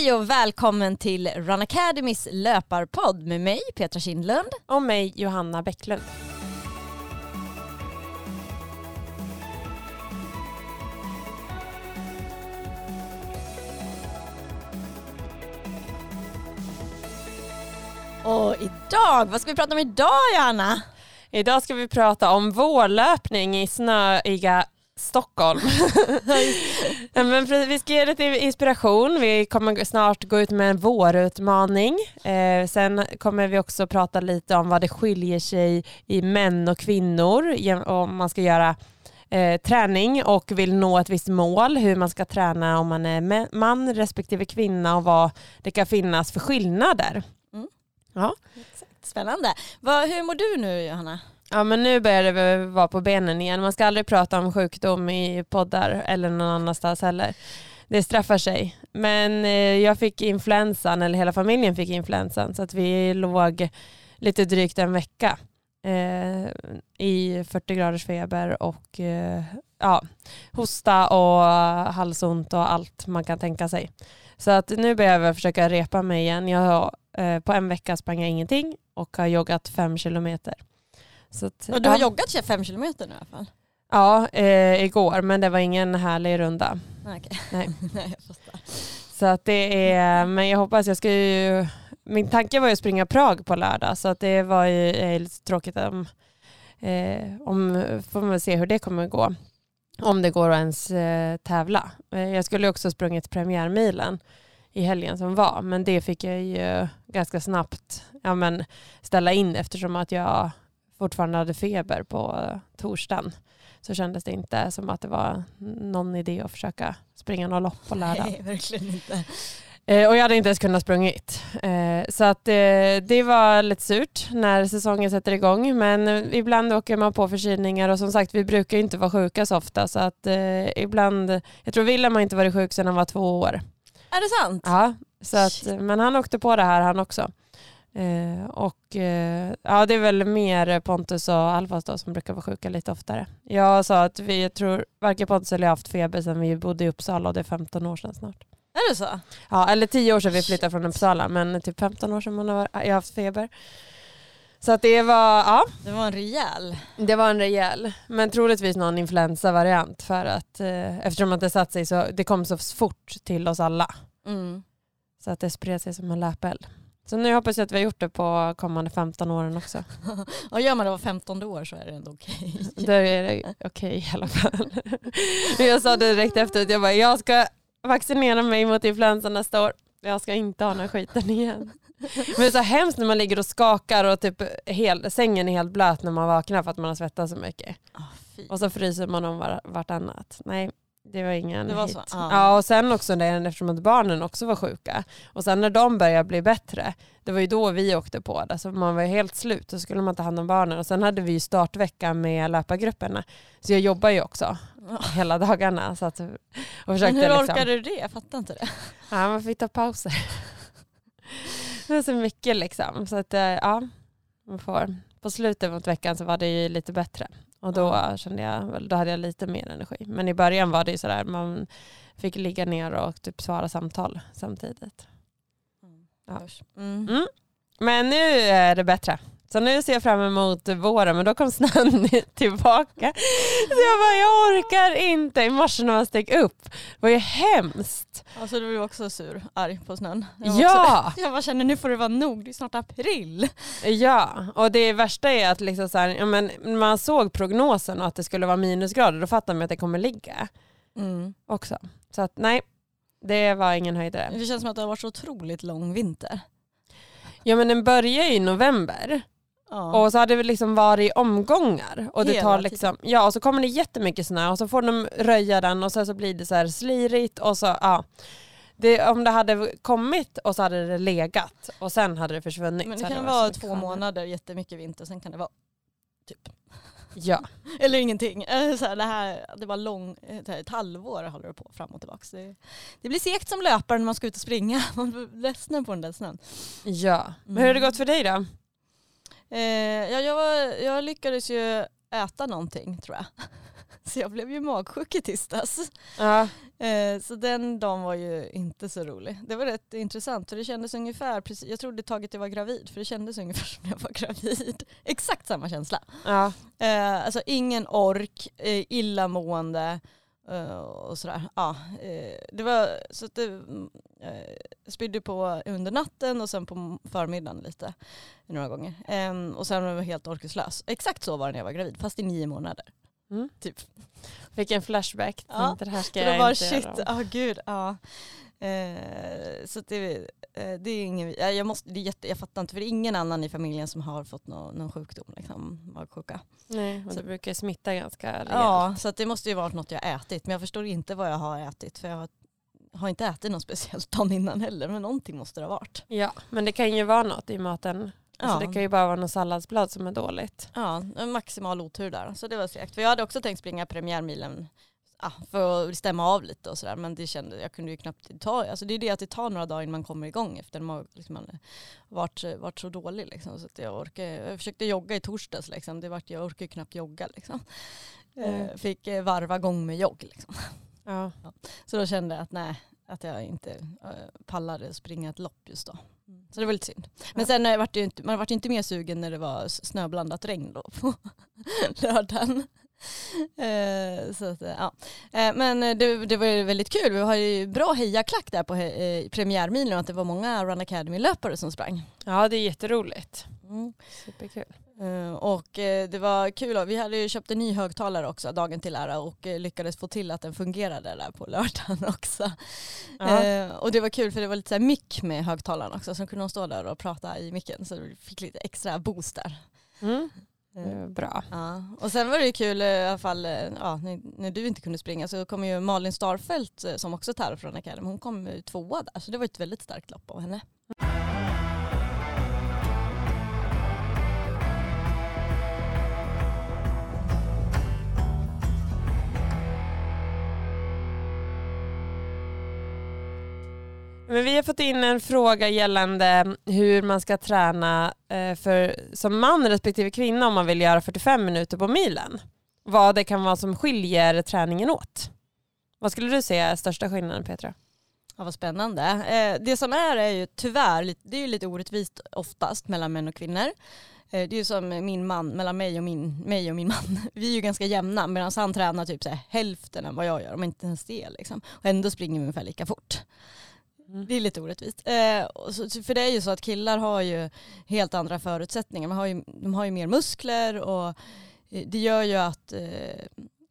Hej och välkommen till Run Academys löparpodd med mig Petra Kindlund. Och mig Johanna Bäcklund. Och idag, vad ska vi prata om idag Johanna? Idag ska vi prata om vårlöpning i snöiga Stockholm. Men vi ska ge lite inspiration. Vi kommer snart gå ut med en vårutmaning. Eh, sen kommer vi också prata lite om vad det skiljer sig i män och kvinnor om man ska göra eh, träning och vill nå ett visst mål, hur man ska träna om man är man respektive kvinna och vad det kan finnas för skillnader. Mm. Ja. Spännande. Vad, hur mår du nu Johanna? Ja men nu börjar det vara på benen igen. Man ska aldrig prata om sjukdom i poddar eller någon annanstans heller. Det straffar sig. Men eh, jag fick influensan, eller hela familjen fick influensan, så att vi låg lite drygt en vecka eh, i 40 graders feber och eh, ja, hosta och halsont och allt man kan tänka sig. Så att nu behöver jag försöka repa mig igen. Jag har, eh, på en vecka sprang jag ingenting och har joggat fem kilometer. Så att, och du har ja. joggat fem kilometer nu i alla fall? Ja, eh, igår, men det var ingen härlig runda. Okay. Nej. Nej, jag Så att det är, men jag hoppas, jag ska ju, min tanke var ju att springa Prag på lördag, så att det var ju lite tråkigt om, eh, om, får man se hur det kommer gå. Om det går att ens eh, tävla. Eh, jag skulle också sprungit premiärmilen i helgen som var, men det fick jag ju ganska snabbt ja, men ställa in eftersom att jag fortfarande hade feber på torsdagen så kändes det inte som att det var någon idé att försöka springa något lopp på lördag. Nej, verkligen inte. Eh, och jag hade inte ens kunnat sprungit. Eh, så att eh, det var lite surt när säsongen sätter igång. Men ibland åker man på förkylningar och som sagt vi brukar inte vara sjuka så ofta. Så att ibland, jag tror Willem har inte varit sjuk sedan han var två år. Är det sant? Ja, så att, men han åkte på det här han också. Eh, och eh, ja, det är väl mer Pontus och Alfas då som brukar vara sjuka lite oftare. Jag sa att vi, jag tror varken Pontus eller jag haft feber sedan vi bodde i Uppsala och det är 15 år sedan snart. Är det så? Ja, eller 10 år sedan vi flyttade från Uppsala men typ 15 år sedan man har, jag har haft feber. Så att det var, ja. Det var en rejäl. Det var en rejäl. Men troligtvis någon influensavariant för att eh, eftersom att det satt sig så, det kom så fort till oss alla. Mm. Så att det spred sig som en löpeld. Så nu hoppas jag att vi har gjort det på kommande 15 åren också. Och gör man det var 15 år så är det ändå okej. Okay. Då är det okej okay, i alla fall. jag sa det direkt efter att jag bara, jag ska vaccinera mig mot influensa nästa år. Jag ska inte ha den här skiten igen. Men det är så hemskt när man ligger och skakar och typ hel, sängen är helt blöt när man vaknar för att man har svettats så mycket. Oh, och så fryser man om var, vartannat. Nej, det var ingen det var hit. Så, ah. Ja, och sen också när, eftersom att barnen också var sjuka. Och sen när de började bli bättre, det var ju då vi åkte på det. Så man var helt slut, så skulle man ta hand om barnen. Och sen hade vi ju startvecka med löpargrupperna. Så jag jobbar ju också ah. hela dagarna. Så att, och försökte Men hur liksom, orkade du det? Jag fattar inte det. Ja, man fick ta pauser. det var så mycket liksom. Så att, eh, ja, man får. På slutet av veckan så var det ju lite bättre. Och då ja. kände jag, då hade jag lite mer energi. Men i början var det ju sådär, man fick ligga ner och typ svara samtal samtidigt. Mm. Ja. Mm. Mm. Men nu är det bättre. Så nu ser jag fram emot våren men då kom snön tillbaka. Så jag bara, jag orkar inte. I morse när man steg upp, det var ju hemskt. Alltså du var också sur, arg på snön. Jag ja! Också, jag bara känner nu får det vara nog, det är snart april. Ja, och det värsta är att liksom så här, ja, men man såg prognosen och att det skulle vara minusgrader, då fattar man att det kommer ligga. Mm. Också. Så att nej, det var ingen höjdare. Det känns som att det har varit så otroligt lång vinter. Ja men den börjar ju i november. Ja. Och så har det liksom varit omgångar. Och det tar liksom, ja, och så kommer det jättemycket snö och så får de röja den och sen så blir det så här slirigt och så, ja. Det, om det hade kommit och så hade det legat och sen hade det försvunnit. Men det kan det vara två skönare. månader jättemycket vinter, sen kan det vara typ Ja. Eller ingenting. Eh, så här, det, här, det var lång, här, ett halvår håller det på fram och tillbaka. Det, det blir segt som löpare när man ska ut och springa. Man blir ledsen på den där snön. Ja. Men hur har det gått för dig då? Eh, ja, jag, jag lyckades ju äta någonting tror jag. Så jag blev ju magsjuk i tisdags. Ja. Eh, så den dagen var ju inte så rolig. Det var rätt intressant för det kändes ungefär, precis, jag trodde taget jag var gravid för det kändes ungefär som jag var gravid. Exakt samma känsla. Ja. Eh, alltså ingen ork, illamående och sådär. Ja, eh, det var så att det eh, spydde på under natten och sen på förmiddagen lite några gånger. Eh, och sen var jag helt orkeslös. Exakt så var det när jag var gravid, fast i nio månader. Mm. Typ. Fick en flashback. Ja. Det här ska Så det jag var inte shit, göra om. gud, ja. Eh, så det, eh, det är ingen, ja, jag, måste, det är jätte, jag fattar inte för det är ingen annan i familjen som har fått nå, någon sjukdom, liksom, magsjuka. Nej, och Så- det brukar smitta ganska rejält. Ja, så det måste ju varit något jag ätit, men jag förstår inte vad jag har ätit för jag har, har inte ätit något speciellt dagen innan heller, men någonting måste det ha varit. Ja, men det kan ju vara något i maten. Alltså Ja. Det kan ju bara vara något salladsblad som är dåligt. Ja, maximal otur där. Så det var segt. För jag hade också tänkt springa premiärmilen ja, för att stämma av lite och sådär. Men det kände, jag kunde ju knappt ta, alltså det är det att det tar några dagar innan man kommer igång efter man liksom, man varit, varit så dålig. Liksom. Så att jag, orkade, jag försökte jogga i torsdags, liksom. det vart, jag orkade knappt jogga. Liksom. Mm. Eh, Fick eh, varva gång med jogg. Liksom. Ja. Så då kände jag att nej, att jag inte eh, pallade springa ett lopp just då. Så det var lite synd. Men Ja. sen eh, vart det ju inte, man vart ju inte mer sugen när det var snöblandat regn då på lördagen. Eh, så att, eh, ja. eh, men det, det var väldigt kul. Vi har ju bra hejaklack där på he, premiärmilen och att det var många Run Academy-löpare som sprang. ja, det är jätteroligt. Mm. Superkul. Och det var kul. Vi hade ju köpt en ny högtalare också dagen till ära och lyckades få till att den fungerade där på lördagen också. Ja. Och det var kul för det var lite så här mick med högtalaren också så kunde de stå där och prata i micken så vi fick lite extra boost där. Mm. Eh, var Bra. Ja. Och sen var det ju kul eh, i alla fall eh, ja, när, när du inte kunde springa så kom ju Malin Starfelt eh, som också tävlar från Academy. Hon kom tvåa där så det var ett väldigt starkt lopp av henne. Men vi har fått in en fråga gällande hur man ska träna eh, för, som man respektive kvinna om man vill göra 45 minuter på milen. Vad det kan vara som skiljer träningen åt. Vad skulle du säga är största skillnaden Petra? Ja, vad spännande. Eh, det som är är ju tyvärr, det är ju lite orättvist oftast mellan män och kvinnor. Eh, det är ju som min man, mellan mig och min, mig och min man. Vi är ju ganska jämna medan han tränar typ så här hälften av vad jag gör, om inte ens det. Liksom. Och ändå springer vi ungefär lika fort. Mm. Det är lite orättvist. Eh, så, för det är ju så att killar har ju helt andra förutsättningar. Man har ju, de har ju mer muskler och eh, det gör ju att, eh,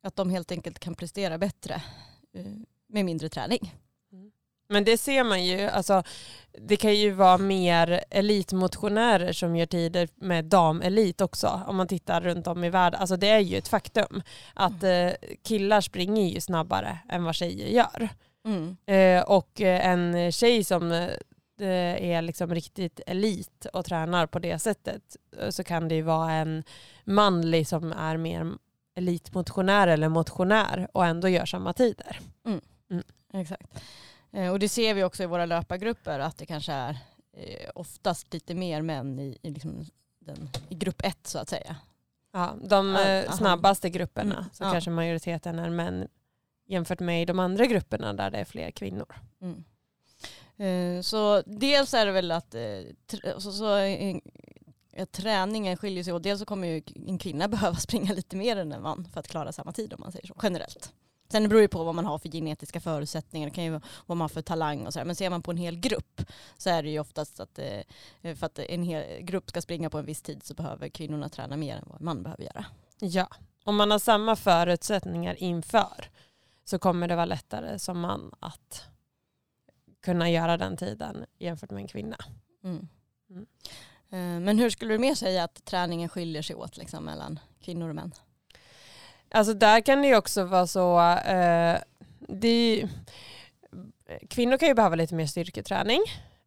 att de helt enkelt kan prestera bättre eh, med mindre träning. Men det ser man ju, alltså, det kan ju vara mer elitmotionärer som gör tider med damelit också. Om man tittar runt om i världen. Alltså det är ju ett faktum att eh, killar springer ju snabbare än vad tjejer gör. Mm. Eh, och eh, en tjej som eh, är liksom riktigt elit och tränar på det sättet eh, så kan det ju vara en manlig som är mer elitmotionär eller motionär och ändå gör samma tider. Exakt. Eh, och det ser vi också i våra löpargrupper att det kanske är eh, oftast lite mer män i, i, liksom den, i grupp ett så att säga. Ja, de aha. snabbaste grupperna Mm, så ja. kanske majoriteten är män jämfört med i de andra grupperna där det är fler kvinnor. Mm. Eh, så dels är det väl att, eh, så, så, eh, träningen skiljer sig åt. Dels så kommer ju en kvinna behöva springa lite mer än en man för att klara samma tid om man säger så, generellt. Sen det beror ju på vad man har för genetiska förutsättningar, det kan ju vara vad man har för talang och så här. Men ser man på en hel grupp så är det ju oftast att för att en hel grupp ska springa på en viss tid så behöver kvinnorna träna mer än vad man behöver göra. Ja, om man har samma förutsättningar inför så kommer det vara lättare som man att kunna göra den tiden jämfört med en kvinna. Mm. Mm. Eh, Men hur skulle du mer säga att träningen skiljer sig åt liksom, mellan kvinnor och män? Alltså där kan det ju också vara så, eh, det kvinnor kan ju behöva lite mer styrketräning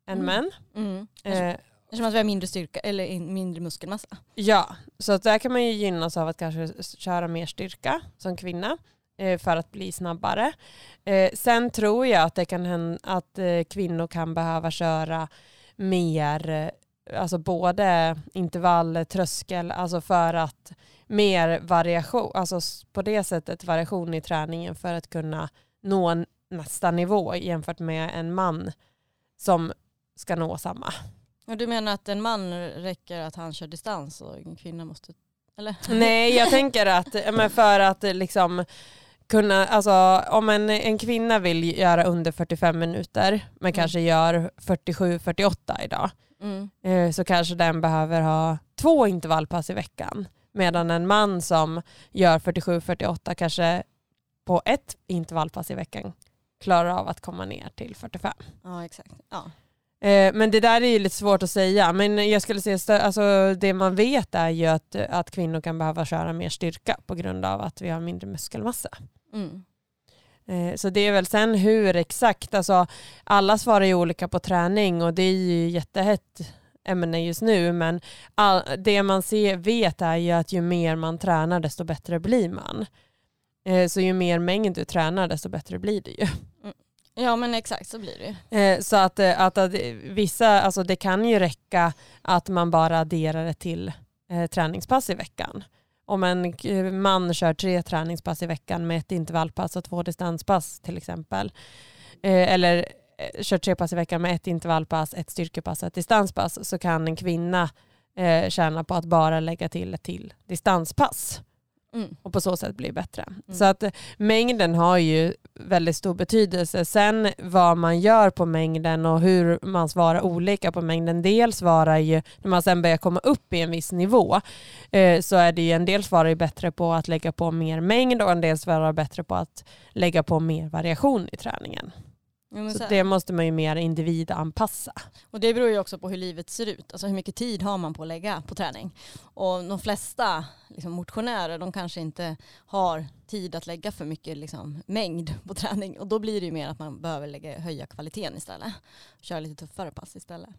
än Mm. män. Mm. Eh, Eftersom att vi har mindre styrka eller in- mindre muskelmassa. Ja, så att där kan man ju gynnas av att kanske köra mer styrka som kvinna Eh, för att bli snabbare. Eh, sen tror jag att det kan hända att eh, kvinnor kan behöva köra mer alltså både intervall, tröskel, alltså för att mer variation, alltså på det sättet variation i träningen för att kunna nå nästa nivå jämfört med en man som ska nå samma. Och du menar att en man räcker att han kör distans och en kvinna måste, eller? Nej, jag tänker att men för att liksom kunna, alltså om en, en kvinna vill göra under 45 minuter men mm. kanske gör 47-48 idag mm. Eh, så kanske den behöver ha två intervallpass i veckan. Medan en man som gör 47-48 kanske på ett intervallpass i veckan klarar av att komma ner till 45. Ja, exakt. Ja. Eh, men det där är ju lite svårt att säga. Men jag skulle säga alltså det man vet är ju att, att kvinnor kan behöva köra mer styrka på grund av att vi har mindre muskelmassa. Mm. Eh, så det är väl sen hur exakt, alltså alla svarar ju olika på träning och det är ju jättehett ämne just nu men all, det man ser, vet är ju att ju mer man tränar desto bättre blir man. Eh, så ju mer mängd du tränar desto bättre blir det ju. Ja men exakt så blir det eh, Så att, eh, att, att, vissa, alltså det kan ju räcka att man bara adderar det till eh, träningspass i veckan. Om en man kör tre träningspass i veckan med ett intervallpass och två distanspass till exempel. Eh, eller eh, kör tre pass i veckan med ett intervallpass, ett styrkepass och ett distanspass så kan en kvinna eh, tjäna på att bara lägga till ett till distanspass. Mm. Och på så sätt bli bättre. Mm. Så att mängden har ju väldigt stor betydelse. Sen vad man gör på mängden och hur man svarar olika på mängden. Dels svarar ju, när man sen börjar komma upp i en viss nivå, eh, så är det ju en del svarar ju bättre på att lägga på mer mängd och en del svarar bättre på att lägga på mer variation i träningen. Ja, så, så det måste man ju mer individanpassa. Och det beror ju också på hur livet ser ut. Alltså hur mycket tid har man på att lägga på träning. Och de flesta liksom, motionärer de kanske inte har tid att lägga för mycket liksom, mängd på träning. Och då blir det ju mer att man behöver lägga, höja kvaliteten istället. Köra lite tuffare pass istället.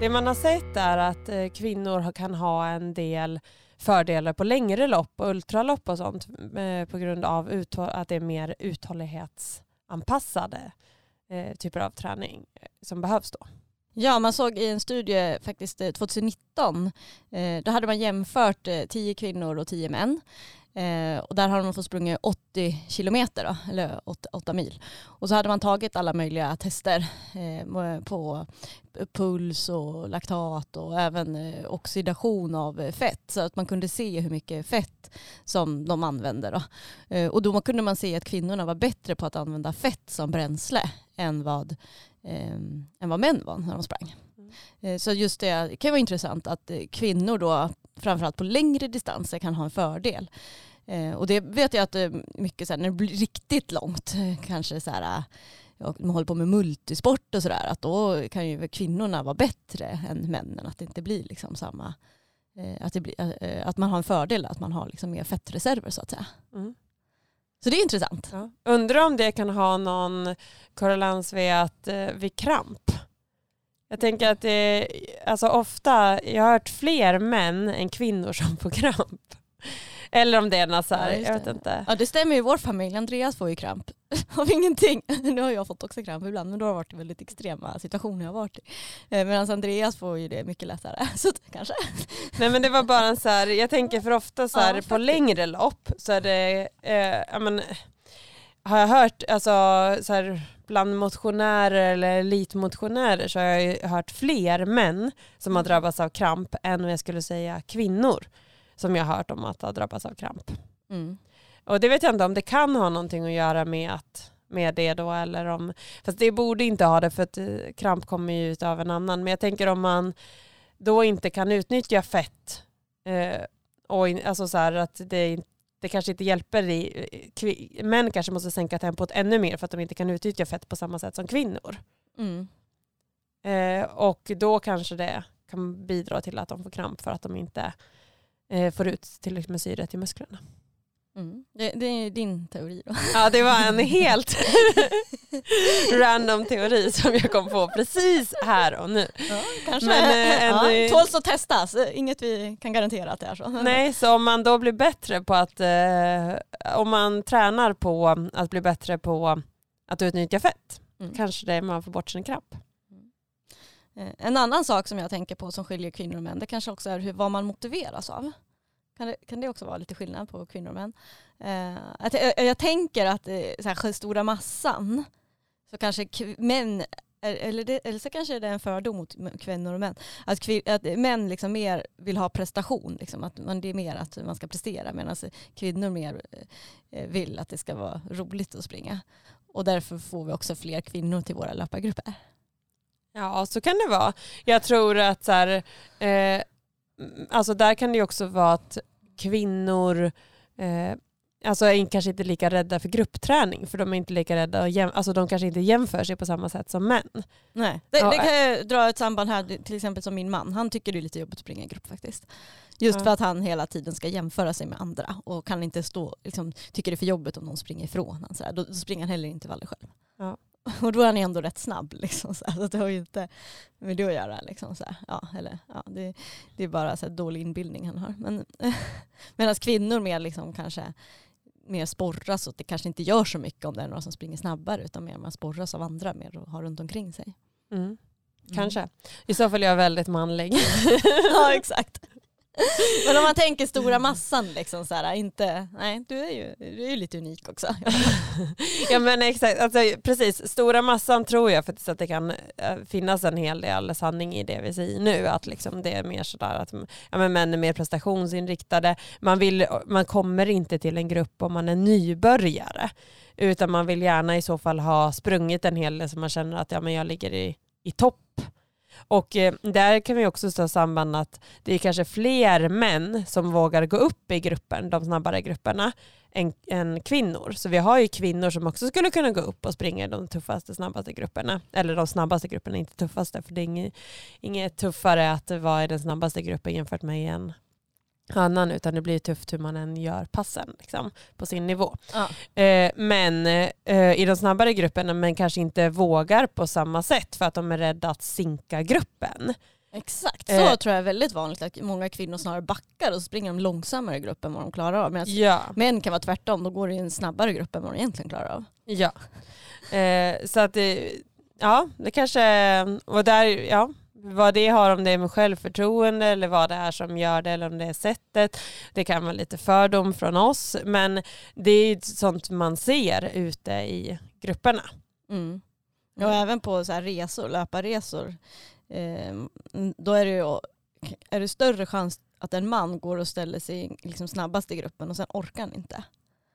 Det man har sett är att eh, kvinnor kan ha en del fördelar på längre lopp och ultralopp och sånt eh, på grund av att det är mer uthållighetsanpassade eh, typer av träning som behövs då. Ja, man såg i en studie faktiskt 2019, då hade man jämfört 10 kvinnor och 10 män. Eh, och där hade man fått sprungit 80 kilometer, då, eller 8, 8, mil. Och så hade man tagit alla möjliga tester eh, på puls och laktat och även eh, oxidation av fett. Så att man kunde se hur mycket fett som de använde. Då. Eh, och då kunde man se att kvinnorna var bättre på att använda fett som bränsle än vad, eh, än vad män var när de sprang. Mm. Eh, så just det kan vara intressant att kvinnor då framförallt på längre distanser kan ha en fördel. Eh, och det vet jag att eh, mycket så här, när det blir riktigt långt, eh, kanske så här, man håller på med multisport och sådär, att då kan ju kvinnorna vara bättre än männen. Att det inte blir liksom samma, att, det blir, att man har en fördel, att man har liksom mer fettreserver så att säga. Mm. Så det är intressant. Ja. Undrar om det kan ha någon korrelans vid, att, vid kramp? Jag tänker att det, alltså ofta, jag har hört fler män än kvinnor som får kramp. Eller om det är något så här, ja, jag vet inte. Ja det stämmer i vår familj, Andreas får ju kramp av ingenting. Nu har jag fått också kramp ibland men då har det varit väldigt extrema situationer jag har varit i. Eh, medan Andreas får ju det mycket lättare. Så kanske. Nej men det var bara en så här, jag tänker för ofta så här, ja, på längre lopp så är det, eh, ja, men, har jag hört, alltså så här, bland motionärer eller elitmotionärer så har jag hört fler män som har mm. drabbats av kramp än vad jag skulle säga kvinnor som jag har hört om att ha drabbats av kramp. Mm. Och det vet jag inte om det kan ha någonting att göra med, att, med det då eller om, fast det borde inte ha det för att eh, kramp kommer ju ut av en annan. Men jag tänker om man då inte kan utnyttja fett eh, och in, alltså så här att det, det kanske inte hjälper i, män kanske måste sänka tempot ännu mer för att de inte kan utnyttja fett på samma sätt som kvinnor. Mm. Eh, och då kanske det kan bidra till att de får kramp för att de inte eh, får ut tillräckligt med syre till musklerna. Mm. Det, det är din teori då. Ja det var en helt random teori som jag kom på precis här och nu. Ja, kanske. Men, en- ja, tåls att testas, inget vi kan garantera att det är så. Nej, så om man då blir bättre på att, eh, om man tränar på att bli bättre på att utnyttja fett, Mm. kanske det är man får bort sin kramp. Eh, En annan sak som jag tänker på som skiljer kvinnor och män, det kanske också är hur, vad man motiveras av. Kan det, kan det också vara lite skillnad på kvinnor och män? Eh, att jag, jag tänker att eh, så här, stora massan, så kanske män, eller, det, eller så kanske det är en fördom mot kvinnor och män, att, kvin, att män liksom mer vill ha prestation, liksom, att man, det är mer att man ska prestera, medan kvinnor mer eh, vill att det ska vara roligt att springa. Och därför får vi också fler kvinnor till våra löpargrupper. Ja, så kan det vara. Jag tror att så här, eh, alltså där kan det ju också vara att kvinnor eh, alltså är kanske inte lika rädda för gruppträning för de är inte lika rädda, och jäm, alltså de kanske inte jämför sig på samma sätt som män. Nej. Det, det kan jag dra ett samband här, till exempel som min man. Han tycker det är lite jobbigt att springa i grupp faktiskt. Just Ja. för att han hela tiden ska jämföra sig med andra och kan inte stå, liksom, tycker det är för jobbigt om någon springer ifrån här. Då, då springer han heller intervaller själv. Ja. Och då är han ändå rätt snabb. Liksom, så här. Så det har ju inte med det att göra. Liksom, så här. Ja, eller, ja, det, det är bara så här, dålig inbildning han har. Men, medan kvinnor mer liksom, kanske mer sporras och det kanske inte gör så mycket om det är några som springer snabbare utan mer man sporras av andra mer och har runt omkring sig. Mm. Kanske. I så fall är jag väldigt manlig. ja exakt. Men om man tänker stora massan, liksom så här, inte, nej du är ju, du är ju lite unik också. ja men exakt, alltså, precis. Stora massan tror jag faktiskt att det kan eh, finnas en hel del sanning i det vi säger nu. Att liksom det är mer sådär att ja, men män är mer prestationsinriktade. Man, vill, man kommer inte till en grupp om man är nybörjare. Utan man vill gärna i så fall ha sprungit en hel del så man känner att ja, men jag ligger i, i topp. Och eh, där kan vi också ta samband att det är kanske fler män som vågar gå upp i gruppen, de snabbare grupperna, än, än kvinnor. Så vi har ju kvinnor som också skulle kunna gå upp och springa i de tuffaste, snabbaste grupperna. Eller de snabbaste grupperna, inte tuffaste, för det är inget, inget tuffare att vara i den snabbaste gruppen jämfört med en annan, utan det blir tufft hur man än gör passen liksom, på sin nivå. Ja. Eh, men eh, i de snabbare grupperna men kanske inte vågar på samma sätt för att de är rädda att sinka gruppen. Exakt, så Eh. tror jag är väldigt vanligt att många kvinnor snarare backar och springer de långsammare i grupp än vad de klarar av. Medan Ja. män kan vara tvärtom, då går det i en snabbare grupp än vad de egentligen klarar av. Ja. Eh, så att ja, det kanske, och där, ja, vad det har, om det är med självförtroende eller vad det är som gör det eller om det är sättet. Det kan vara lite fördom från oss, men det är sånt man ser ute i grupperna. Mm. Och även på så resor, löparresor, eh, då är det ju är det större chans att en man går och ställer sig liksom snabbast i gruppen och sen orkar han inte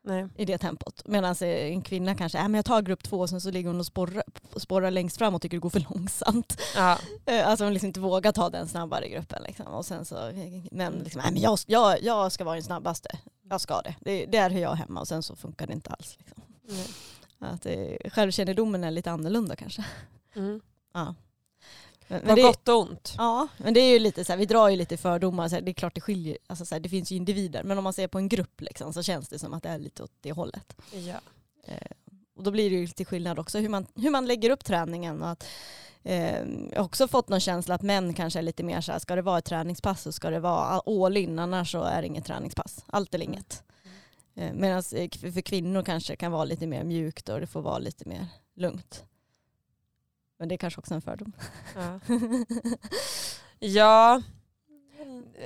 Nej. i det tempot. Medan en kvinna kanske, äh, men jag tar grupp två och sen så ligger hon och sporrar, sporrar längst fram och tycker det går för långsamt. Ja. Eh, Alltså hon liksom inte vågar ta den snabbare gruppen. Liksom. Och sen så, men liksom, äh, men jag, jag, jag ska vara den snabbaste. Jag ska det. det. Det är hur jag är hemma och sen så funkar det inte alls. Liksom. Att eh, självkännedomen är lite annorlunda kanske. Mm. Ja. Men, På men det, gott och ont. ja, men det är ju lite så här, vi drar ju lite fördomar, så här, det är klart det skiljer, alltså så här, det finns ju individer, men om man ser på en grupp liksom, så känns det som att det är lite åt det hållet. Ja. Eh, och då blir det ju lite skillnad också hur man, hur man lägger upp träningen. Och att, eh, jag har också fått någon känsla att män kanske är lite mer så här, ska det vara ett träningspass så ska det vara all in, annars så är det inget träningspass. Allt eller inget. Eh, Medan eh, för kvinnor kanske kan vara lite mer mjukt och det får vara lite mer lugnt. Men det är kanske också en fördom. Ja. ja,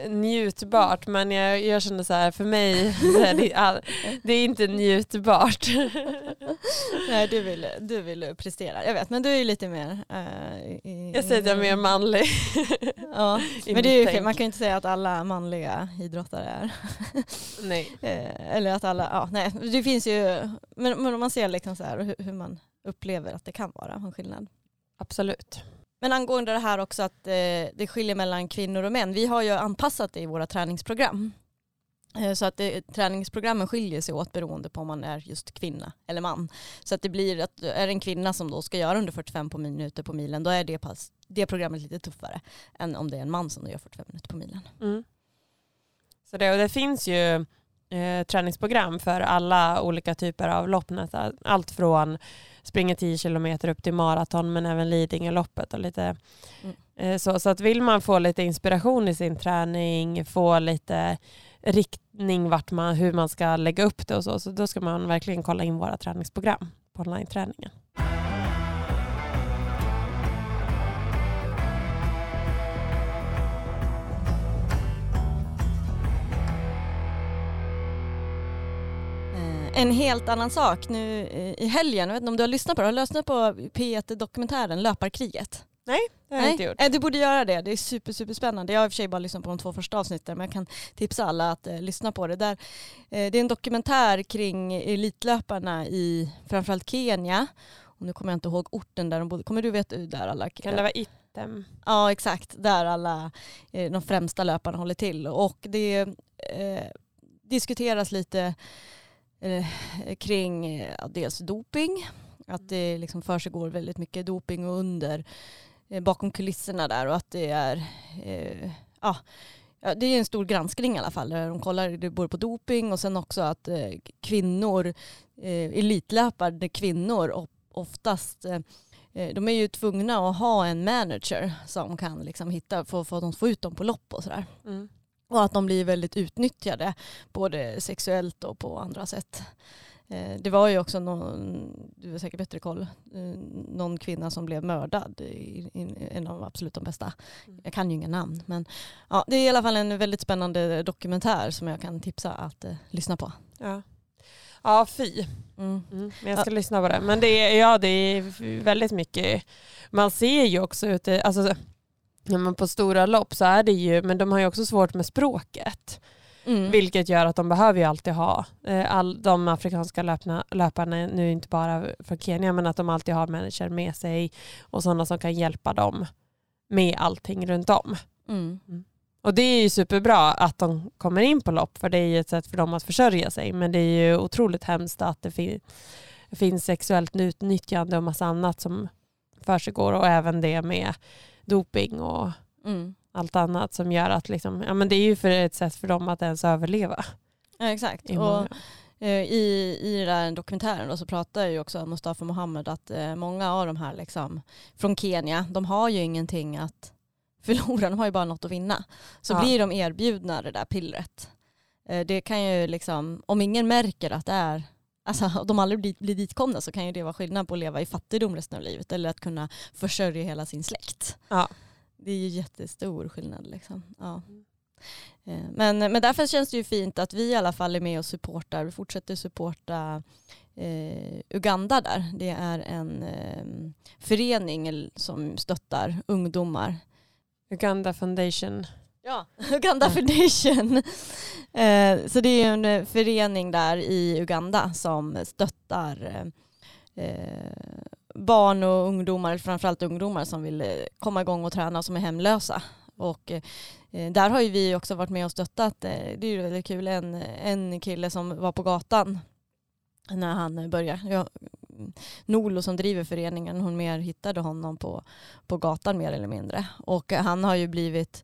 njutbart men jag, jag känner så här för mig så är det, all, det är inte njutbart. Nej, du vill, du vill prestera. Jag vet, men du är ju lite mer... eh, i, Jag säger att jag är mer manlig. Ja, men det är ju fel. Man kan ju inte säga att alla manliga idrottare är. Nej. Eh, eller att alla, ja nej. Det finns ju, men, men om man ser liksom så här hur, hur man upplever att det kan vara en skillnad. Absolut. Men angående det här också att eh, det skiljer mellan kvinnor och män. Vi har ju anpassat det i våra träningsprogram. Eh, Så att det, träningsprogrammen skiljer sig åt beroende på om man är just kvinna eller man. Så att det blir att är det en kvinna som då ska göra under 45 på minuter på milen då är det, pass, det programmet lite tuffare än om det är en man som gör 45 minuter på milen. Mm. Så det, och det finns ju eh, träningsprogram för alla olika typer av lopp. Allt från springa 10 kilometer upp till maraton men även Lidingöloppet och lite Mm. eh, så, så att vill man få lite inspiration i sin träning, få lite riktning vart man, hur man ska lägga upp det och så, så då ska man verkligen kolla in våra träningsprogram på online-träningen. En helt annan sak nu i helgen, jag vet inte om du har lyssnat på det, har du lyssnat på P1-dokumentären Löparkriget? Det har jag inte gjort. Eh, Du borde göra det, det är super, super spännande. Jag har i och för sig bara lyssnat på de två första avsnitten men jag kan tipsa alla att eh, lyssna på det. Där, eh, det är en dokumentär kring elitlöparna i framförallt Kenya. Och nu kommer jag inte ihåg orten där de bodde. Kommer du veta där alla? Kan det vara item? Ja exakt, där alla eh, de främsta löparna håller till. Och det eh, diskuteras lite eh, kring ja, dels doping, att det liksom försiggår väldigt mycket doping under eh, bakom kulisserna där och att det är eh, ja, ja, det är en stor granskning i alla fall där de kollar både på doping och sen också att eh, kvinnor, eh, elitlöpare kvinnor oftast eh, eh, de är ju tvungna att ha en manager som kan liksom hitta, få, få, de ut dem på lopp och sådär. Mm. Och att de blir väldigt utnyttjade, både sexuellt och på andra sätt. Eh, Det var ju också någon, du har säkert bättre koll, eh, någon kvinna som blev mördad, en av de absolut de bästa. Mm. Jag kan ju inga namn, men ja, det är i alla fall en väldigt spännande dokumentär som jag kan tipsa att eh, lyssna på. Ja. ja, fy. Mm. Mm, men jag ska lyssna på det. Men det är, ja, det är väldigt mycket. Man ser ju också ute, alltså, när man på stora lopp så är det ju, men de har ju också svårt med språket. Mm. Vilket gör att de behöver ju alltid ha, eh, all, de afrikanska löparna, löparna, nu inte bara från Kenya, men att de alltid har människor med sig och sådana som kan hjälpa dem med allting runt om. Mm. Och det är ju superbra att de kommer in på lopp för det är ju ett sätt för dem att försörja sig. Men det är ju otroligt hemskt att det fin finns sexuellt utnyttjande och massa annat som försiggår och även det med doping och Mm. allt annat som gör att liksom, ja, men det är ju för ett sätt för dem att ens överleva. Ja, exakt. i Och, Eh, I, I den där dokumentären då så pratar ju också Mustafa Mohammed att eh, många av de här liksom, från Kenya, de har ju ingenting att förlora, de har ju bara något att vinna. Så Ja. blir de erbjudna det där pillret. Eh, det kan ju liksom, om ingen märker att det är, alltså om de aldrig blir, blir ditkomna så kan ju det vara skillnad på att leva i fattigdom resten av livet eller att kunna försörja hela sin släkt. Ja. Det är ju jättestor skillnad liksom. Ja. Eh, Men, men därför känns det ju fint att vi i alla fall är med och supportar. Vi fortsätter supporta eh, Uganda där. Det är en eh, förening som stöttar ungdomar. Uganda Foundation. Ja, Uganda Foundation. Eh, så det är en eh, förening där i Uganda som stöttar eh, barn och ungdomar, framförallt ungdomar som vill komma igång och träna och som är hemlösa. Och eh, där har ju vi också varit med och stöttat. Det är ju väldigt kul. En, en kille som var på gatan när han började. Ja, Nolo som driver föreningen, hon mer hittade honom på, på gatan mer eller mindre. Och han har ju blivit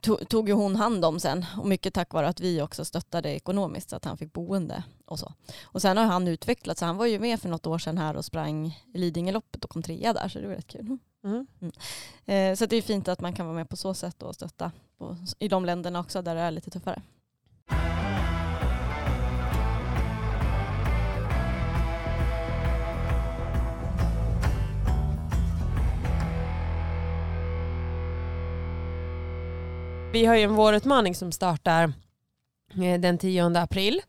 tog, tog ju hon hand om sen och mycket tack vare att vi också stöttade ekonomiskt så att han fick boende och så. Och sen har han utvecklats, han var ju med för något år sedan här och sprang Lidingöloppet och kom trea där så det var rätt kul. Mm. Eh, så det är fint att man kan vara med på så sätt och stötta i de länderna också där det är lite tuffare. Vi har ju en vårutmaning som startar eh, den 10 april,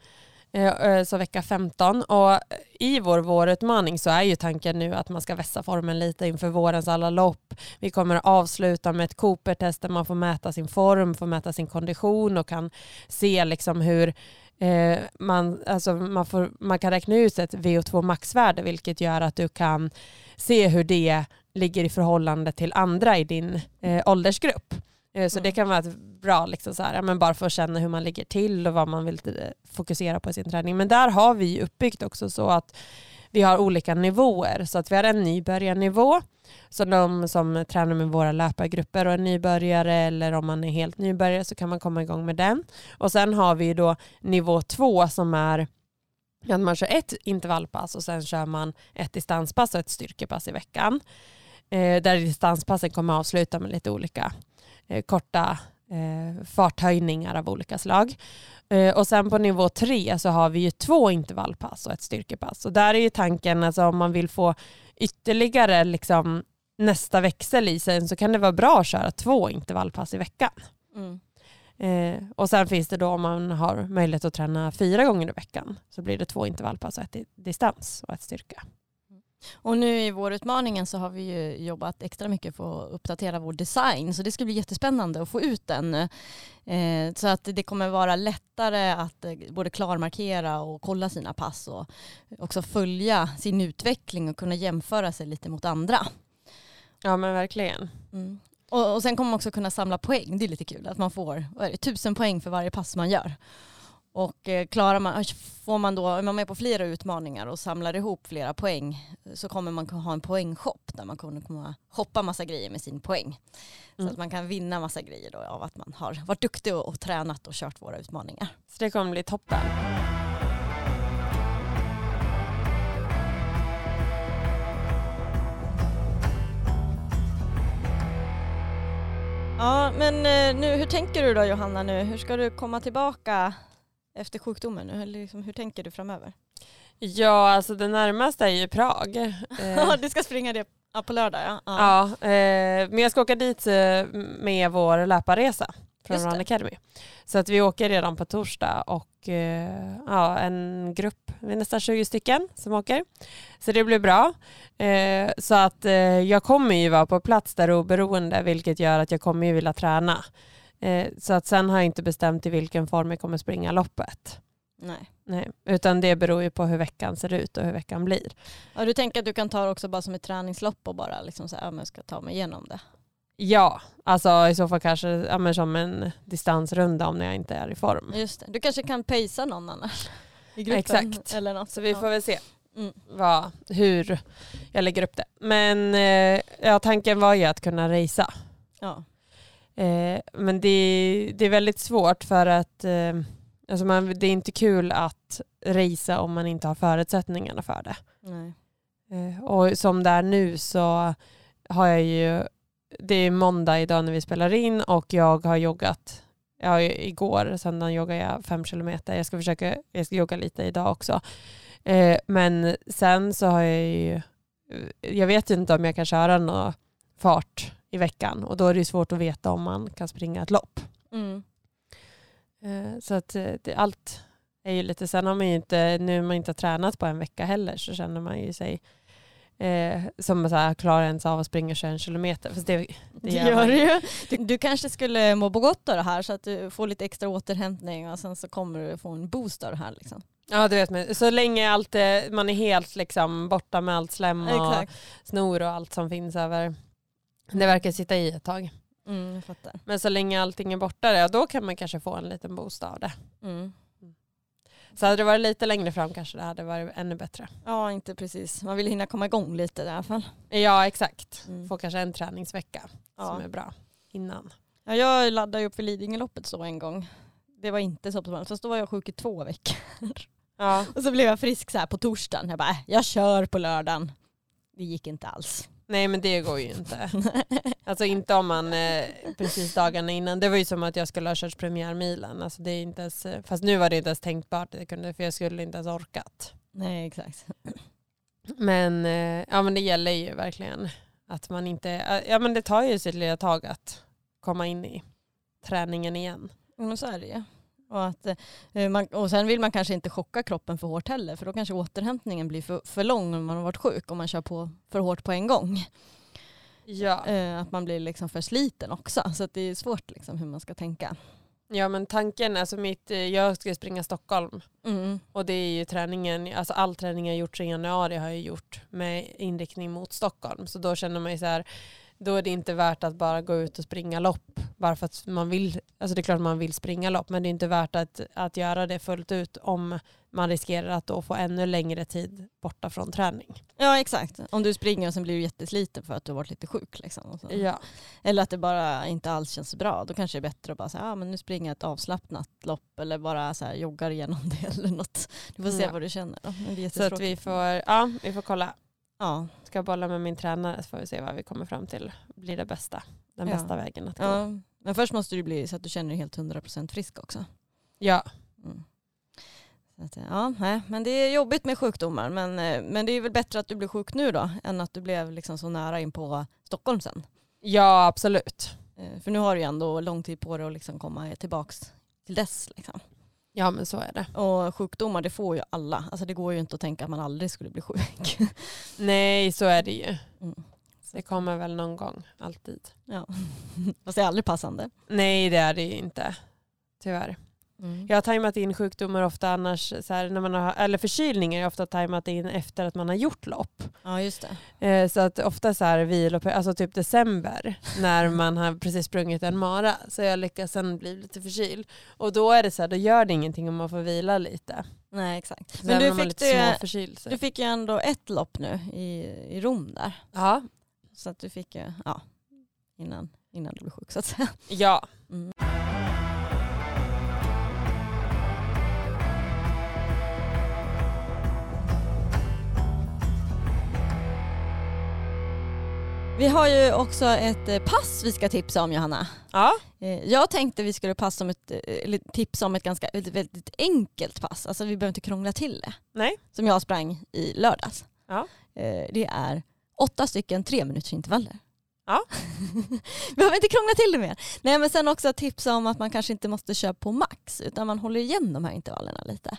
eh, eh, så vecka 15. Och I vår vårutmaning så är ju tanken nu att man ska vässa formen lite inför vårens alla lopp. Vi kommer att avsluta med ett Cooper-test där man får mäta sin form, får mäta sin kondition och kan se liksom hur eh, man, alltså man, får, man kan räkna ut ett VO2 maxvärde vilket gör att du kan se hur det ligger i förhållande till andra i din eh, åldersgrupp. Eh, Så Mm. det kan vara ett bra, liksom så här, ja, men bara för att känna hur man ligger till och vad man vill eh, fokusera på i sin träning. Men där har vi uppbyggt också så att vi har olika nivåer. Så att vi har en nybörjarnivå Så de som tränar med våra löpargrupper och är nybörjare eller om man är helt nybörjare så kan man komma igång med den. Och sen har vi då nivå två som är att man kör ett intervallpass och sen kör man ett distanspass och ett styrkepass i veckan. Eh, där distanspassen kommer avsluta med lite olika korta eh, farthöjningar av olika slag. Eh, och sen på nivå tre så har vi ju två intervallpass och ett styrkepass. Och där är ju tanken, alltså om man vill få ytterligare liksom, nästa växel i sig så kan det vara bra att köra två intervallpass i veckan. Mm. Eh, och sen finns det då om man har möjlighet att träna fyra gånger i veckan så blir det två intervallpass och ett distans och ett styrka. Och nu i vårutmaningen så har vi ju jobbat extra mycket för att uppdatera vår design så det ska bli jättespännande att få ut den. Eh, så att det kommer vara lättare att eh, både klarmarkera och kolla sina pass och också följa sin utveckling och kunna jämföra sig lite mot andra. Ja men verkligen. Mm. Och, och sen kommer man också kunna samla poäng, det är lite kul att man får det, tusen poäng för varje pass man gör. Och eh, klarar man, får man då, är man med på flera utmaningar och samlar ihop flera poäng så kommer man ha en poängshop där man kommer kunna shoppa massa grejer med sin poäng. Så mm. att man kan vinna massa grejer då av att man har varit duktig och, och tränat och kört våra utmaningar. Så det kommer bli toppen. Ja, men eh, nu, hur tänker du då Johanna nu? Hur ska du komma tillbaka efter sjukdomen nu? Eller liksom, hur tänker du framöver? Ja, alltså det närmaste är ju Prag. Ja, du ska springa det på lördag ja. Ja, ja eh, men jag ska åka dit eh, med vår löparresa från Run Academy. Så att vi åker redan på torsdag och eh, ja, en grupp, vi är nästan 20 stycken som åker. Så det blir bra. Eh, så att eh, jag kommer ju vara på plats där oberoende vilket gör att jag kommer ju vilja träna. Eh, så att sen har jag inte bestämt i vilken form jag kommer springa loppet. Nej. Nej. Utan det beror ju på hur veckan ser ut och hur veckan blir. Ja, du tänker att du kan ta det också bara som ett träningslopp och bara liksom så här, jag ska ta mig igenom det? Ja, alltså i så fall kanske ja, som en distansrunda om jag inte är i form. Just det. Du kanske kan pejsa någon annars i gruppen? Exakt, eller något. så vi får väl se mm. vad, hur jag lägger upp det. Men eh, ja, tanken var ju att kunna racea. Ja. Eh, men det, det är väldigt svårt för att eh, alltså man, det är inte kul att racea om man inte har förutsättningarna för det. Eh, och som det är nu så har jag ju det är måndag idag när vi spelar in och jag har joggat. Ja, igår, söndagen joggade jag fem kilometer. Jag ska försöka jag ska jogga lite idag också. Eh, men sen så har jag ju, jag vet inte om jag kan köra någon fart i veckan och då är det svårt att veta om man kan springa ett lopp. Mm. Eh, så att eh, det, allt är ju lite, sen har man ju inte, nu man inte har tränat på en vecka heller så känner man ju sig eh, som så här, klarar ens av att springa 21 kilometer. Fast det, det, det gör du ju. Du, du, kanske skulle må på gott av det här så att du får lite extra återhämtning och sen så kommer du få en boost av det här. Liksom. Ja du vet, men så länge allt, man är helt liksom borta med allt slem och Exakt. snor och allt som finns över. Det verkar sitta i ett tag. Mm, men så länge allting är borta då kan man kanske få en liten boost av det. Mm. Så hade det varit lite längre fram kanske det hade varit ännu bättre. Ja, inte precis. Man vill hinna komma igång lite i alla fall. Ja, exakt. Mm. Få kanske en träningsvecka ja. som är bra innan. Ja, jag laddade upp för Lidingöloppet så en gång. Det var inte så optimalt. Fast då var jag sjuk i två veckor. Ja. Och så blev jag frisk så här på torsdagen. Jag bara, äh, jag kör på lördagen. Det gick inte alls. Nej men det går ju inte. alltså inte om man eh, precis dagarna innan. Det var ju som att jag skulle ha kört premiärmilen. Alltså det är inte ens, fast nu var det inte ens tänkbart att jag kunde för jag skulle inte ens orkat. Nej exakt. Men, eh, ja, men det gäller ju verkligen att man inte, ja men det tar ju sitt lilla tag att komma in i träningen igen. Men så är det ju. Och, att, eh, man, och sen vill man kanske inte chocka kroppen för hårt heller för då kanske återhämtningen blir för, för lång om man har varit sjuk om man kör på för hårt på en gång. Ja. Eh, att man blir liksom för sliten också så det är svårt liksom hur man ska tänka. Ja men tanken, alltså mitt, eh, jag ska springa Stockholm mm. och det är ju träningen, alltså all träning jag gjort sedan januari har jag gjort med inriktning mot Stockholm så då känner man ju så här då är det inte värt att bara gå ut och springa lopp. Bara för att man vill, alltså det är klart man vill springa lopp men det är inte värt att, att göra det fullt ut om man riskerar att då få ännu längre tid borta från träning. Ja exakt. Om du springer och sen blir du jättesliten för att du har varit lite sjuk. Liksom, ja. Eller att det bara inte alls känns bra. Då kanske det är bättre att bara säga ah, men nu springer jag ett avslappnat lopp eller bara så här, joggar igenom det eller något. Du får se Ja. vad du känner. Då. Det är Så att vi får, ja, vi får kolla. Ja. Ska bolla med min tränare så får vi se vad vi kommer fram till. Blir det bästa. Den Ja. bästa vägen att gå. ja. Men först måste du bli så att du känner dig helt 100% frisk också. Ja. Mm. Att, ja, nej, men det är jobbigt med sjukdomar. Men, eh, men det är väl bättre att du blir sjuk nu då än att du blev liksom så nära in på Stockholm sen. ja, absolut. Eh, För nu har du ju ändå lång tid på dig att liksom komma tillbaks till dess. Liksom. Ja men så är det. Och sjukdomar det får ju alla. Alltså det går ju inte att tänka att man aldrig skulle bli sjuk. Nej så är det ju. Mm. Det kommer väl någon gång, alltid. Ja. Fast det är aldrig passande. Nej det är det ju inte. Tyvärr. Jag har tajmat in sjukdomar ofta annars, så här, när man har, eller förkylningar är ofta tajmat in efter att man har gjort lopp. Ja just det. Eh, så att ofta så här vilo, alltså typ december när man har precis sprungit en mara så jag lyckas sen bli lite förkyld. Och då är det så här, då gör det ingenting om man får vila lite. Nej exakt. Så Men du fick, så- du fick ju ändå ett lopp nu i, i Rom där. Ja. Så att du fick ju, ja, innan, innan du blev sjuk så att säga. ja. Mm. Vi har ju också ett eh, pass vi ska tipsa om Johanna. Ja. Eh, Jag tänkte vi skulle passa om ett, eh, tipsa om ett ganska ett väldigt enkelt pass. Alltså vi behöver inte krångla till det. Nej. Som jag sprang i lördags. Ja. Det är åtta stycken tre minuters intervaller. Ja. vi behöver inte krångla till det mer. Nej men sen också tipsa om att man kanske inte måste köra på max utan man håller igen de här intervallerna lite.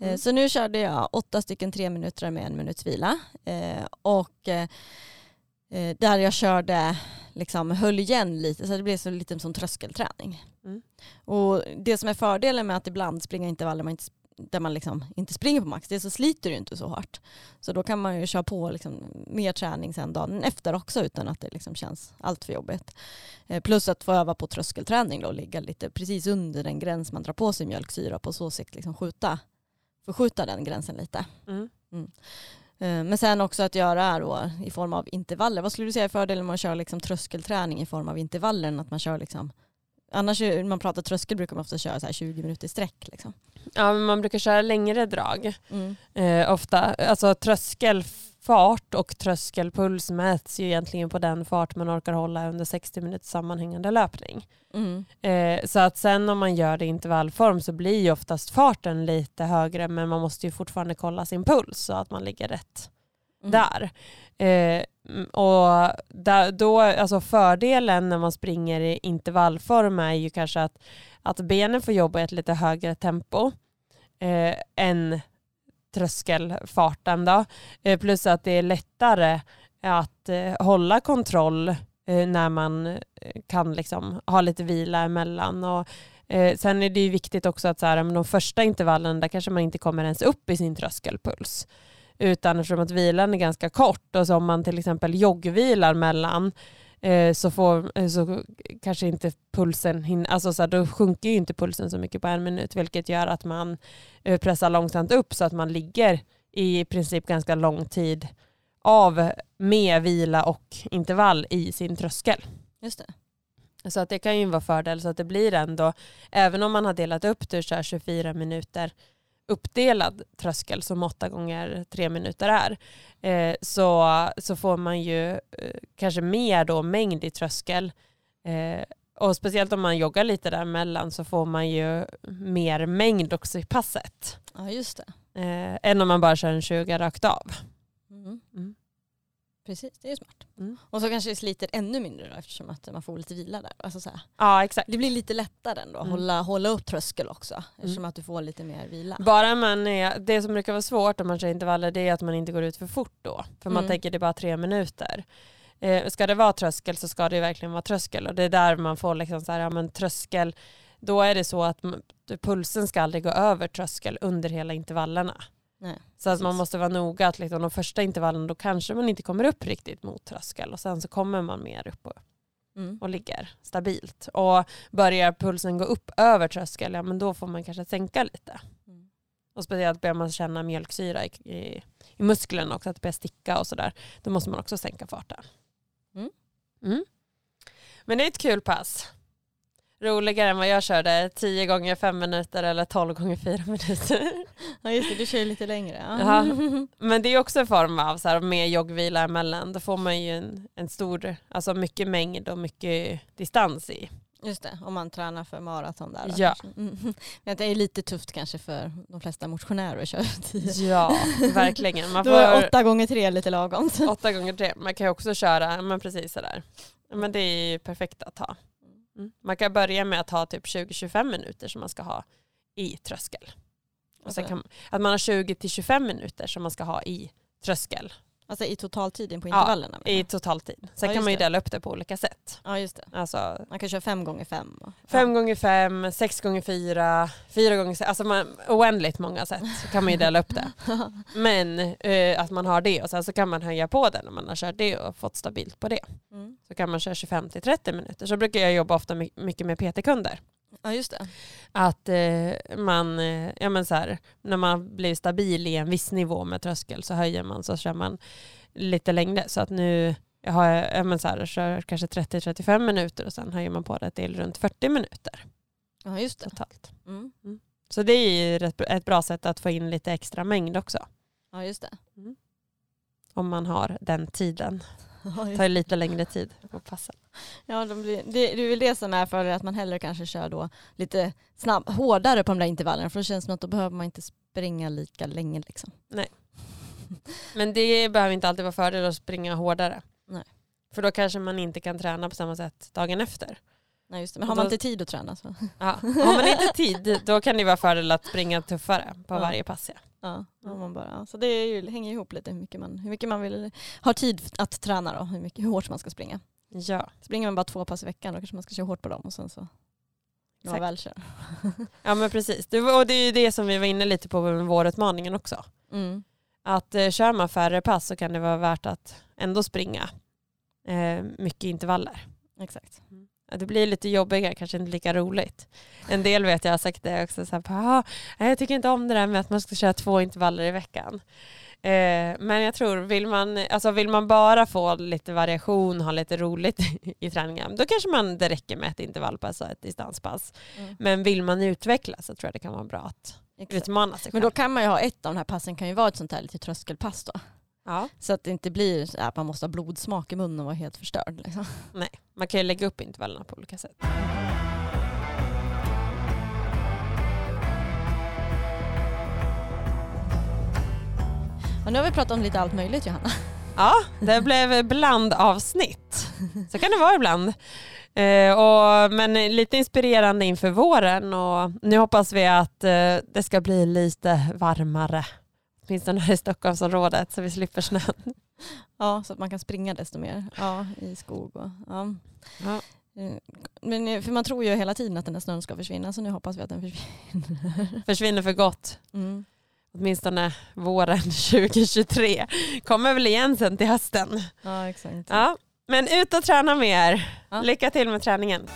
Mm. Så nu körde jag åtta stycken tre minuter med en minuts vila. Och eh, där jag körde, liksom höll igen lite så det blev så lite som tröskelträning. Mm. Och det som är fördelen med att ibland springa intervaller man inte, där man liksom inte springer på max, det är så sliter du inte så hårt. Så då kan man ju köra på liksom mer träning sen dagen efter också utan att det liksom känns allt för jobbigt. Eh, Plus att få öva på tröskelträning då, och ligga lite precis under den gräns man drar på sig mjölksyra på så sätt liksom skjuta, förskjuta den gränsen lite. Mm. Eh, Men sen också att göra då i form av intervaller. Vad skulle du säga är fördelen med att köra liksom tröskelträning i form av intervaller än att man kör liksom Annars är- när man pratar tröskel brukar man ofta köra så här 20 minuter i sträck. Liksom. ja, men man brukar köra längre drag. Mm. Eh, ofta, alltså tröskelfart och tröskelpuls mäts ju egentligen på den fart man orkar hålla under 60 minuters sammanhängande löpning. Mm. Eh, så att sen om man gör det i intervallform så blir ju oftast farten lite högre men man måste ju fortfarande kolla sin puls så att man ligger rätt Mm. där. Eh, mm, och där, då, alltså fördelen när man springer i intervallform är ju kanske att, att benen får jobba i ett lite högre tempo eh, än tröskelfarten. Då. Eh, plus att det är lättare att eh, hålla kontroll eh, när man kan liksom ha lite vila emellan. Och, sen är det ju viktigt också att så här, de första intervallen där kanske man inte kommer ens upp i sin tröskelpuls. Utan eftersom att vilan är ganska kort och så om man till exempel joggvilar mellan eh, så, får, eh, så kanske inte pulsen hinner, alltså så här, då sjunker ju inte pulsen så mycket på en minut vilket gör att man eh, pressar långsamt upp så att man ligger i princip ganska lång tid av med vila och intervall i sin tröskel. Just det. Så att det kan ju vara fördel så att det blir ändå, även om man har delat upp det så här 24 minuter uppdelad tröskel som 8 gånger 3 minuter är, eh, så, så får man ju eh, kanske mer då mängd i tröskel. Eh, och speciellt om man joggar lite däremellan så får man ju mer mängd också i passet. Ja just det. Eh, än om man bara kör en 20 rakt av. Mm. Mm. Precis, det är smart. Mm. Och så kanske det sliter ännu mindre då, eftersom att man får lite vila där. Alltså så här. Ja exakt. Det blir lite lättare ändå att Mm. hålla, hålla upp tröskel också eftersom att du får lite mer vila. Bara man är, det som brukar vara svårt om man kör intervaller det är att man inte går ut för fort då. För man Mm. tänker det är bara tre minuter. Eh, ska det vara tröskel så ska det verkligen vara tröskel och det är där man får liksom så här, ja men tröskel, då är det så att pulsen ska aldrig gå över tröskel under hela intervallerna. Nej, Så att man måste vara noga att liksom, de första intervallen då kanske man inte kommer upp riktigt mot tröskel och sen så kommer man mer upp och, Mm. och ligger stabilt. Och börjar pulsen gå upp över tröskel, ja men då får man kanske sänka lite. Mm. Och speciellt börjar man känna mjölksyra i, i, i musklerna också, att det börjar sticka och sådär. Då måste man också sänka farten. Mm. Mm. Men det är ett kul pass. Roligare än vad jag körde, 10 gånger 5 minuter eller 12 gånger 4 minuter. Ja just det, du kör ju lite längre. Ja. Ja. Men det är också en form av så här, med joggvila emellan. Då får man ju en, en stor, alltså mycket mängd och mycket distans i. Just det, om man tränar för maraton där. Ja. Mm. Men det är lite tufft kanske för de flesta motionärer att köra tio. Ja, verkligen. Man Då är får åtta gånger tre lite lagom. åtta gånger tre. Man kan ju också köra, men precis sådär. Men det är ju perfekt att ha. Mm. Man kan börja med att ha typ 20-25 minuter som man ska ha i tröskel. Och Alltså- kan, att man har 20-25 minuter som man ska ha i tröskel Alltså i totaltiden på Ja, intervallerna. menar i totaltid. Sen Ja, kan man ju dela upp det på olika sätt. Ja just det. Alltså Man kan köra fem gånger fem. fem gånger fem, sex gånger fyra, fyra gånger sex. Alltså man, oändligt många sätt så kan man ju dela upp det. Men eh, att man har det och sen så kan man höja på det när man har kört det och fått stabilt på det. Mm. Så kan man köra 25-30 minuter. Så brukar jag jobba ofta my- mycket med PT-kunder. Ja just det. Att eh, man, eh, ja men så här, när man blir stabil i en viss nivå med tröskel så höjer man så kör man lite längre. Så att nu jag har jag ja men så här, kör kanske 30-35 minuter och sen höjer man på det till runt 40 minuter Ja just det. totalt. Mm. Så det är ju ett bra sätt att få in lite extra mängd också. Ja just det. Om man har den tiden. Det tar lite längre tid på passen. Ja, de blir, det, det är väl det som är för att man hellre kanske kör då lite snabb, hårdare på de där intervallerna för då känns det som att då behöver man inte springa lika länge. Liksom. Men det behöver inte alltid vara fördel att springa hårdare. Nej. För då kanske man inte kan träna på samma sätt dagen efter. Nej, just det. Men har Och man då- inte tid att träna så. Ja. Har man inte tid då kan det vara fördel att springa tuffare på Ja. varje pass. Ja. Ja, om man bara. Så det ju, hänger ihop lite hur mycket man, hur mycket man vill ha tid att träna då, hur, mycket, hur hårt man ska springa. Ja. Springer man bara två pass i veckan då kanske man ska köra hårt på dem och sen så när man väl kör. ja men precis. Det, och det är ju det som vi var inne lite på med vårutmaningen också. Mm. Att eh, kör man färre pass så kan det vara värt att ändå springa eh, mycket intervaller. Exakt. Ja, Det blir lite jobbigare, kanske inte lika roligt. En del vet jag har sagt det också, så här, "Ah, jag tycker inte om det där med att man ska köra två intervaller i veckan. Eh, men jag tror, vill man, alltså vill man bara få lite variation, ha lite roligt i träningen, då kanske man, det räcker med ett intervallpass och ett distanspass. Mm. Men vill man utvecklas så tror jag det kan vara bra att Exakt. utmana sig Men själv. då kan man ju ha ett av de här passen kan ju vara ett sånt här lite tröskelpass då. ja, Så att det inte blir så att man måste ha blodsmak i munnen och vara helt förstörd. Liksom. man kan ju lägga upp intervallerna på olika sätt. Och nu har vi pratat om lite allt möjligt Johanna. Ja, det blev blandavsnitt. Så kan det vara ibland. Eh, och, men lite inspirerande inför våren och nu hoppas vi att eh, det ska bli lite varmare. Åtminstone här i Stockholmsområdet så vi slipper snön. Ja, så att man kan springa desto mer ja, i skog. Och, ja. Ja. Eh, Men, eh, för man tror ju hela tiden att den här snön ska försvinna så nu hoppas vi att den försvinner. Försvinner för gott. Mm. Åtminstone våren 2023. Kommer väl igen sen till hösten. Ja, exakt. Ja, men ut och träna mer. Ja. Lycka till med träningen.